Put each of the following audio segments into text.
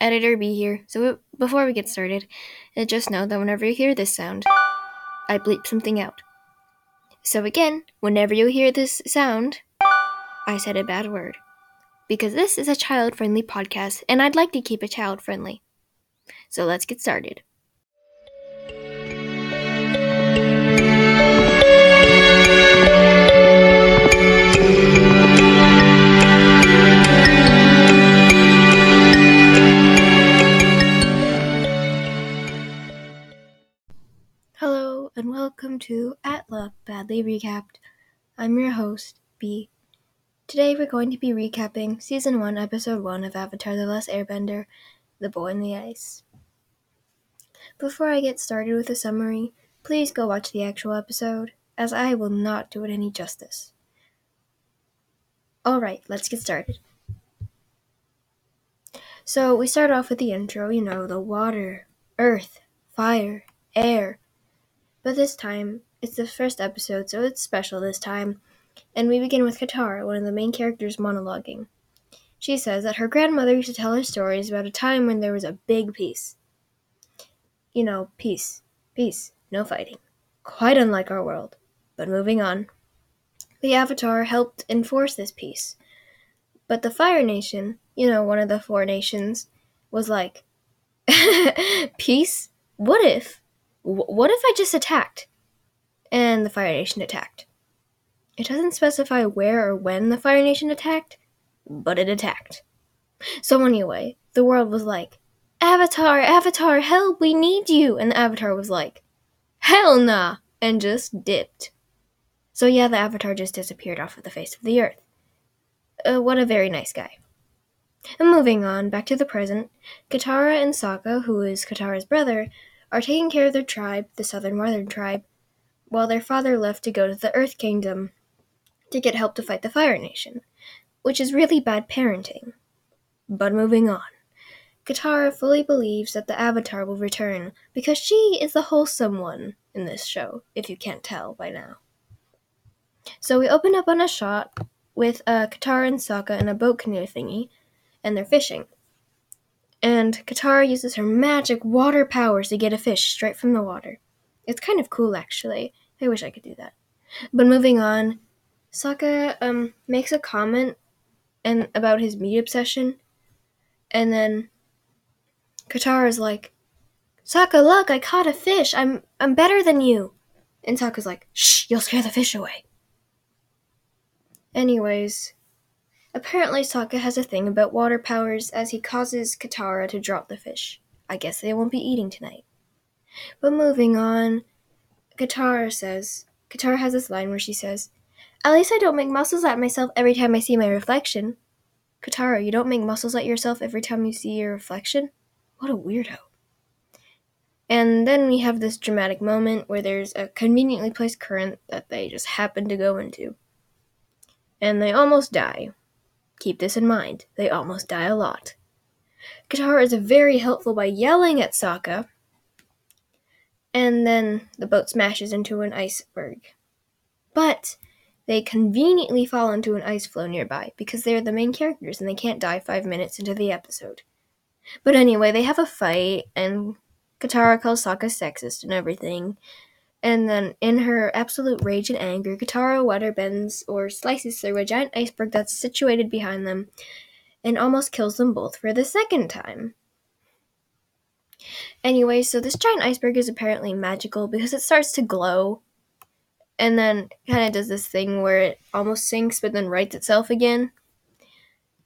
Editor B here. So, before we get started, uh, just know that whenever you hear this sound, I bleep something out. So, again, whenever you hear this sound, I said a bad word. Because this is a child friendly podcast, and I'd like to keep it child friendly. So, let's get started. Welcome to ATLA Badly Recapped. I'm your host, B. Today we're going to be recapping Season 1, Episode 1 of Avatar The Last Airbender The Boy in the Ice. Before I get started with the summary, please go watch the actual episode, as I will not do it any justice. Alright, let's get started. So, we start off with the intro, you know, the water, earth, fire, air. But this time, it's the first episode, so it's special this time. And we begin with Katara, one of the main characters, monologuing. She says that her grandmother used to tell her stories about a time when there was a big peace. You know, peace, peace, no fighting. Quite unlike our world. But moving on. The Avatar helped enforce this peace. But the Fire Nation, you know, one of the four nations, was like, Peace? What if? What if I just attacked? And the Fire Nation attacked. It doesn't specify where or when the Fire Nation attacked, but it attacked. So, anyway, the world was like, Avatar, Avatar, help, we need you! And the Avatar was like, Hell nah! And just dipped. So, yeah, the Avatar just disappeared off of the face of the earth. Uh, what a very nice guy. And moving on, back to the present, Katara and Sokka, who is Katara's brother, are taking care of their tribe, the Southern Northern tribe, while their father left to go to the Earth Kingdom to get help to fight the Fire Nation, which is really bad parenting. But moving on. Katara fully believes that the Avatar will return because she is the wholesome one in this show, if you can't tell by now. So we open up on a shot with uh, Katara and Sokka in a boat canoe thingy, and they're fishing and Katara uses her magic water powers to get a fish straight from the water. It's kind of cool, actually. I wish I could do that. But moving on, Sokka um, makes a comment and about his meat obsession, and then Katara's like, "Sokka, look, I caught a fish. I'm I'm better than you." And Sokka's like, "Shh, you'll scare the fish away." Anyways, Apparently, Sokka has a thing about water powers as he causes Katara to drop the fish. I guess they won't be eating tonight. But moving on, Katara says, Katara has this line where she says, At least I don't make muscles at myself every time I see my reflection. Katara, you don't make muscles at yourself every time you see your reflection? What a weirdo. And then we have this dramatic moment where there's a conveniently placed current that they just happen to go into. And they almost die. Keep this in mind, they almost die a lot. Katara is very helpful by yelling at Sokka, and then the boat smashes into an iceberg. But they conveniently fall into an ice floe nearby because they're the main characters and they can't die five minutes into the episode. But anyway, they have a fight, and Katara calls Sokka sexist and everything, and then, in her absolute rage and anger, Katara water bends or slices through a giant iceberg that's situated behind them and almost kills them both for the second time. Anyway, so this giant iceberg is apparently magical because it starts to glow and then kind of does this thing where it almost sinks but then rights itself again.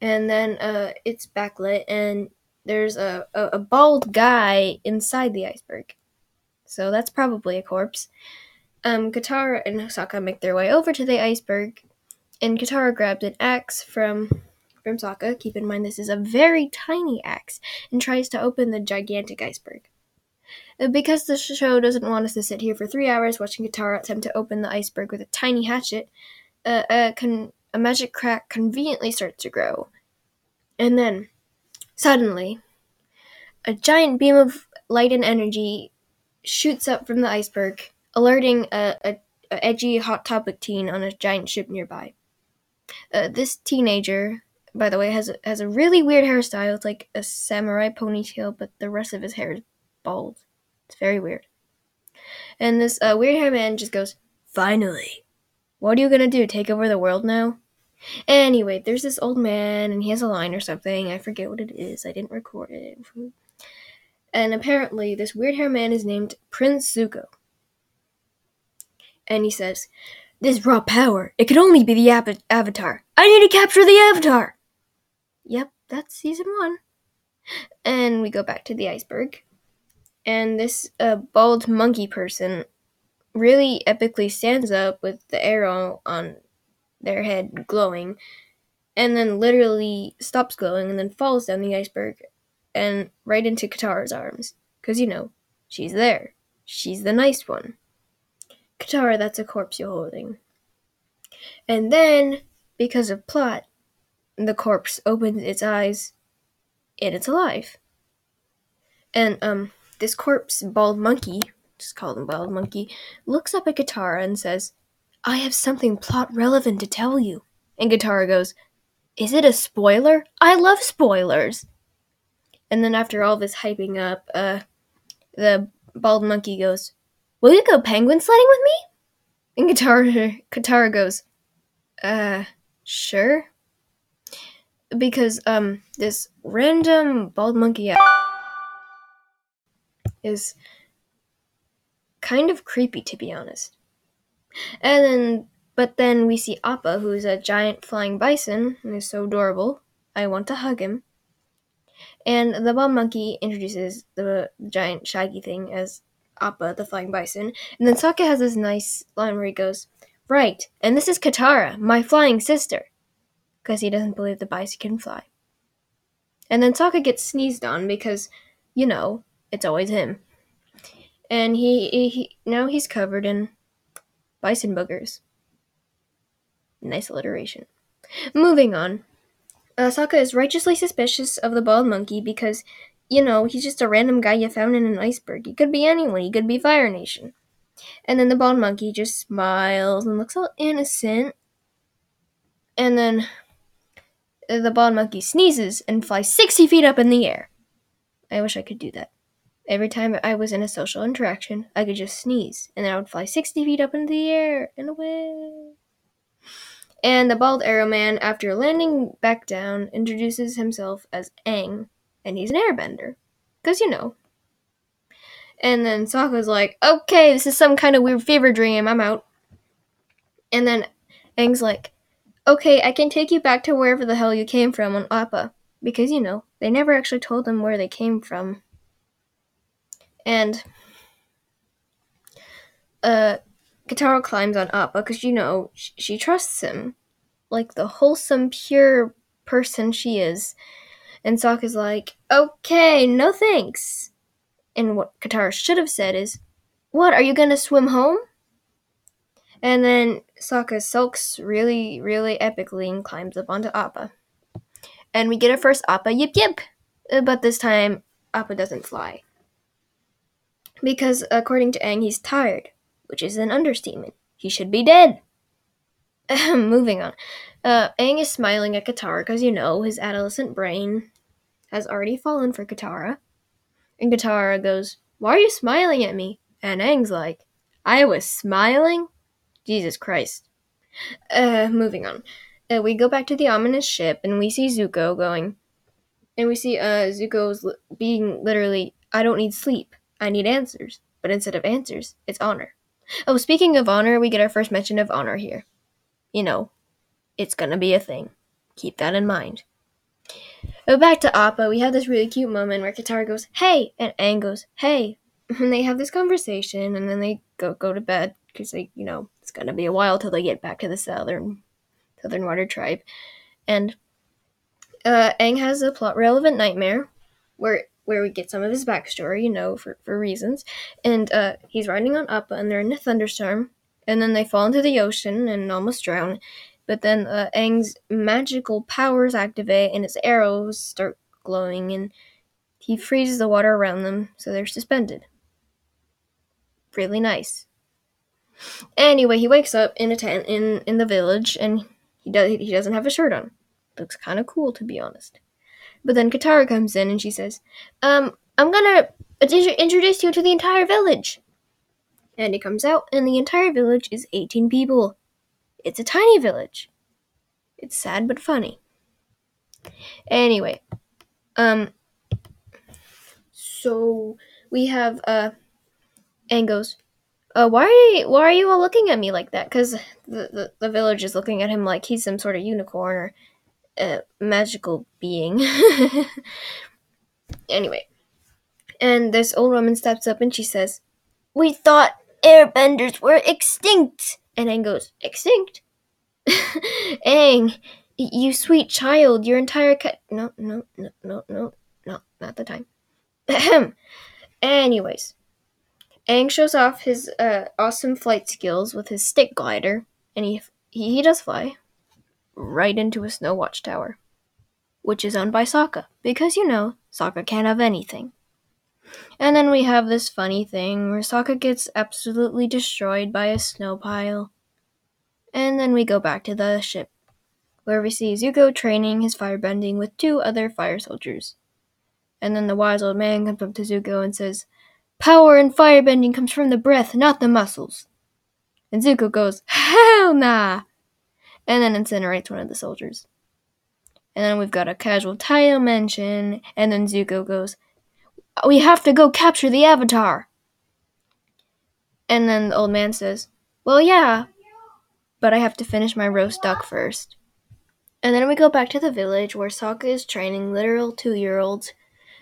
And then uh, it's backlit and there's a, a, a bald guy inside the iceberg. So that's probably a corpse. Um, Katara and Sokka make their way over to the iceberg, and Katara grabs an axe from from Sokka. Keep in mind this is a very tiny axe, and tries to open the gigantic iceberg. Uh, because the show doesn't want us to sit here for three hours watching Katara attempt to open the iceberg with a tiny hatchet, uh, a, con- a magic crack conveniently starts to grow. And then, suddenly, a giant beam of light and energy shoots up from the iceberg, alerting a, a, a edgy hot topic teen on a giant ship nearby. Uh, this teenager, by the way, has a, has a really weird hairstyle. It's like a samurai ponytail, but the rest of his hair is bald. It's very weird. And this uh, weird hair man just goes, "Finally, what are you gonna do? Take over the world now?" Anyway, there's this old man, and he has a line or something. I forget what it is. I didn't record it. And apparently, this weird hair man is named Prince Zuko. And he says, This raw power, it could only be the av- Avatar. I need to capture the Avatar! Yep, that's season one. And we go back to the iceberg. And this uh, bald monkey person really epically stands up with the arrow on their head glowing, and then literally stops glowing and then falls down the iceberg and right into Katara's arms. Because, you know, she's there. She's the nice one. Katara, that's a corpse you're holding. And then, because of plot, the corpse opens its eyes and it's alive. And, um, this corpse, bald monkey, just call him bald monkey, looks up at Katara and says, I have something plot relevant to tell you. And Katara goes, Is it a spoiler? I love spoilers. And then after all this hyping up, uh, the bald monkey goes, Will you go penguin sledding with me? And Katara, Katara goes, Uh, sure. Because, um, this random bald monkey is kind of creepy, to be honest. And then, but then we see Appa, who's a giant flying bison, and is so adorable. I want to hug him. And the bald monkey introduces the giant shaggy thing as Appa, the flying bison. And then Sokka has this nice line where he goes, Right, and this is Katara, my flying sister. Because he doesn't believe the bison can fly. And then Sokka gets sneezed on because, you know, it's always him. And he, he now he's covered in bison boogers. Nice alliteration. Moving on. Sokka is righteously suspicious of the bald monkey because, you know, he's just a random guy you found in an iceberg. He could be anyone. He could be Fire Nation. And then the bald monkey just smiles and looks all innocent. And then the bald monkey sneezes and flies 60 feet up in the air. I wish I could do that. Every time I was in a social interaction, I could just sneeze, and then I would fly 60 feet up into the air and away. And the bald arrow man, after landing back down, introduces himself as Aang, and he's an airbender. Because, you know. And then Sokka's like, okay, this is some kind of weird fever dream, I'm out. And then Aang's like, okay, I can take you back to wherever the hell you came from on Appa. Because, you know, they never actually told him where they came from. And uh, Katara climbs on Appa because you know she, she trusts him, like the wholesome, pure person she is. And Sokka's like, "Okay, no thanks." And what Katara should have said is, "What? Are you gonna swim home?" And then Sokka sulks really, really epically and climbs up onto Appa. And we get our first Appa yip yip, uh, but this time Appa doesn't fly. Because according to Aang, he's tired, which is an understatement. He should be dead. Moving on. Uh, Aang is smiling at Katara because, you know, his adolescent brain has already fallen for Katara. And Katara goes, Why are you smiling at me? And Aang's like, I was smiling? Jesus Christ. Uh, moving on. Uh, we go back to the ominous ship and we see Zuko going. And we see uh, Zuko's li- being literally, I don't need sleep. I need answers. But instead of answers, it's honor. Oh, speaking of honor, we get our first mention of honor here. You know, it's gonna be a thing. Keep that in mind. But back to Appa, we have this really cute moment where Katara goes, "Hey," and Aang goes, "Hey," and they have this conversation, and then they go go to bed because they, you know, it's gonna be a while till they get back to the southern Southern Water Tribe, and uh, Aang has a plot relevant nightmare where where we get some of his backstory, you know, for, for reasons. And uh, he's riding on Appa, and they're in a thunderstorm, and then they fall into the ocean and almost drown. But then uh, Aang's magical powers activate, and his arrows start glowing, and he freezes the water around them, so they're suspended. Really nice. Anyway, he wakes up in a tent in, in the village, and he does he doesn't have a shirt on. looks kind of cool to be honest. But then Katara comes in and she says, "Um, I'm gonna introduce you to the entire village." And he comes out, and the entire village is 18 people. It's a tiny village. It's sad but funny. Anyway, um, so we have uh, Aang goes, uh, why are you, why are you all looking at me like that? Because the, the the village is looking at him like he's some sort of unicorn or a magical being. anyway, and this old woman steps up and she says, "We thought airbenders were extinct." And Aang goes, "Extinct? Aang, you sweet child, your entire cut. No, no, no, no, no, no, not the time. Anyways, Aang shows off his uh, awesome flight skills with his stick glider, and he, he he does fly right into a snow watchtower, which is owned by Sokka because you know Sokka can't have anything. And then we have this funny thing where Sokka gets absolutely destroyed by a snow pile. And then we go back to the ship, where we see Zuko training his firebending with two other fire soldiers. And then the wise old man comes up to Zuko and says, Power in firebending comes from the breath, not the muscles. And Zuko goes, Hell nah! And then incinerates one of the soldiers. And then we've got a casual title mention, and then Zuko goes, We have to go capture the Avatar! And then the old man says, Well, yeah, but I have to finish my roast duck first. And then we go back to the village where Sokka is training literal two year olds,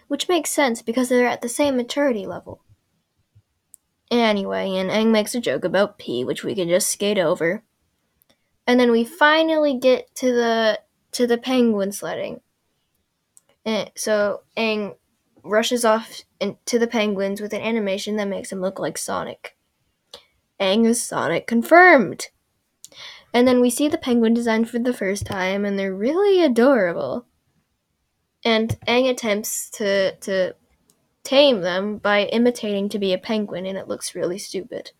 which makes sense because they're at the same maturity level. Anyway, and Aang makes a joke about pee, which we can just skate over. And then we finally get to the to the penguin sledding. And so Aang rushes off to the penguins with an animation that makes him look like Sonic. Aang is Sonic confirmed. And then we see the penguin design for the first time, and they're really adorable. And Aang attempts to to tame them by imitating to be a penguin, and it looks really stupid.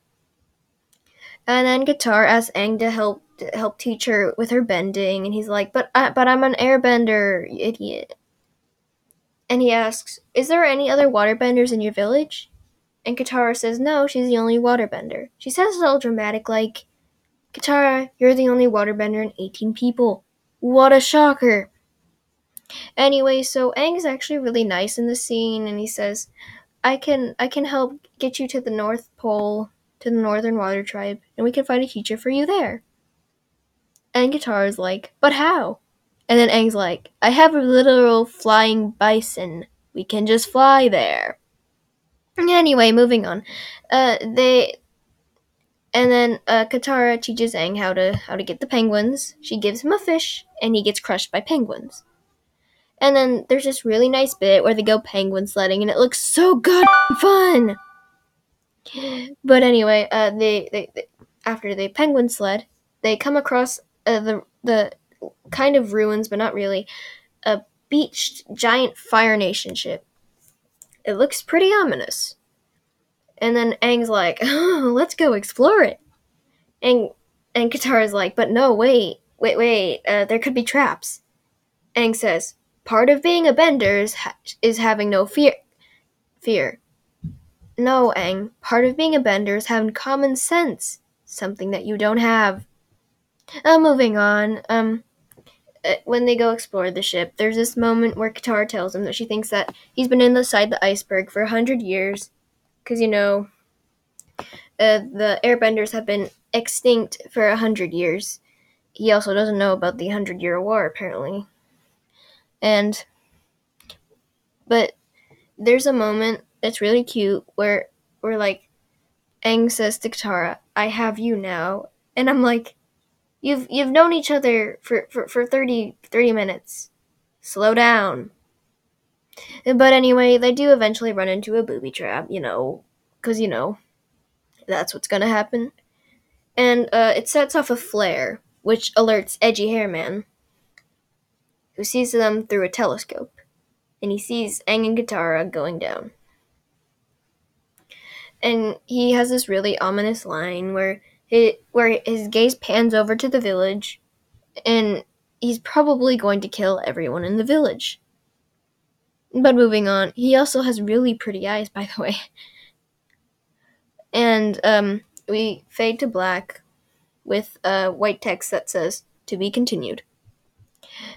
And then Katara asks Aang to help help teach her with her bending, and he's like, "But I, but I'm an airbender, you idiot." And he asks, "Is there any other waterbenders in your village?" And Katara says, "No, she's the only waterbender." She says it all dramatic, like, "Katara, you're the only waterbender in 18 people. What a shocker!" Anyway, so Aang is actually really nice in the scene, and he says, "I can I can help get you to the North Pole, to the Northern Water Tribe, and we can find a teacher for you there." And Katara is like, "But how?" And then Aang's like, "I have a literal flying bison. We can just fly there." Anyway, moving on. Uh, they and then uh, Katara teaches Aang how to how to get the penguins. She gives him a fish, and he gets crushed by penguins. And then there's this really nice bit where they go penguin sledding, and it looks so good fun. But anyway, uh, they, they, they after they penguin sled, they come across uh, the the kind of ruins, but not really, a beached giant Fire Nation ship. It looks pretty ominous. And then Aang's like, oh, let's go explore it. And and Katara's like, but no, wait, wait, wait, uh, there could be traps. Aang says, Part of being a bender is, ha- is having no fear. Fear. No, Aang. Part of being a bender is having common sense. Something that you don't have. Uh, moving on. Um, uh, when they go explore the ship, there's this moment where Katara tells him that she thinks that he's been inside the iceberg for a hundred years, because you know, uh, the airbenders have been extinct for a hundred years. He also doesn't know about the Hundred Year War, apparently. And but there's a moment that's really cute where where like Aang says to Katara, I have you now. And I'm like, You've you've known each other for, for, for 30, 30 minutes. Slow down. But anyway, they do eventually run into a booby trap, you know, because, you know, that's what's gonna happen. And uh, it sets off a flare, which alerts Edgy Hairman who sees them through a telescope, and he sees Aang and Katara going down. And he has this really ominous line where he, where his gaze pans over to the village, and he's probably going to kill everyone in the village. But moving on, he also has really pretty eyes, by the way. And um, we fade to black with a white text that says, To be continued.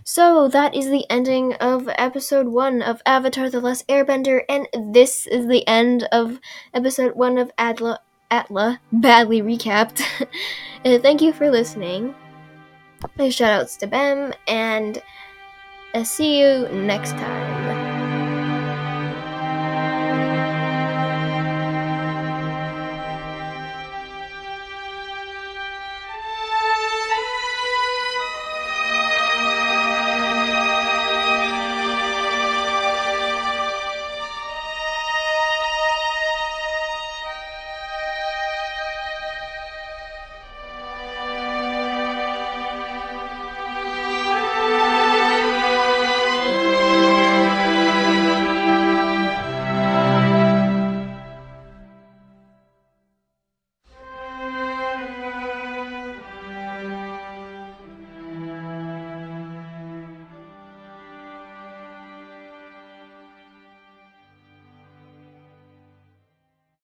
So that is the ending of episode one of Avatar The Last Airbender, and this is the end of episode one of Adla Atla, badly recapped. uh, thank you for listening. Shoutouts to Bem, and uh, see you next time.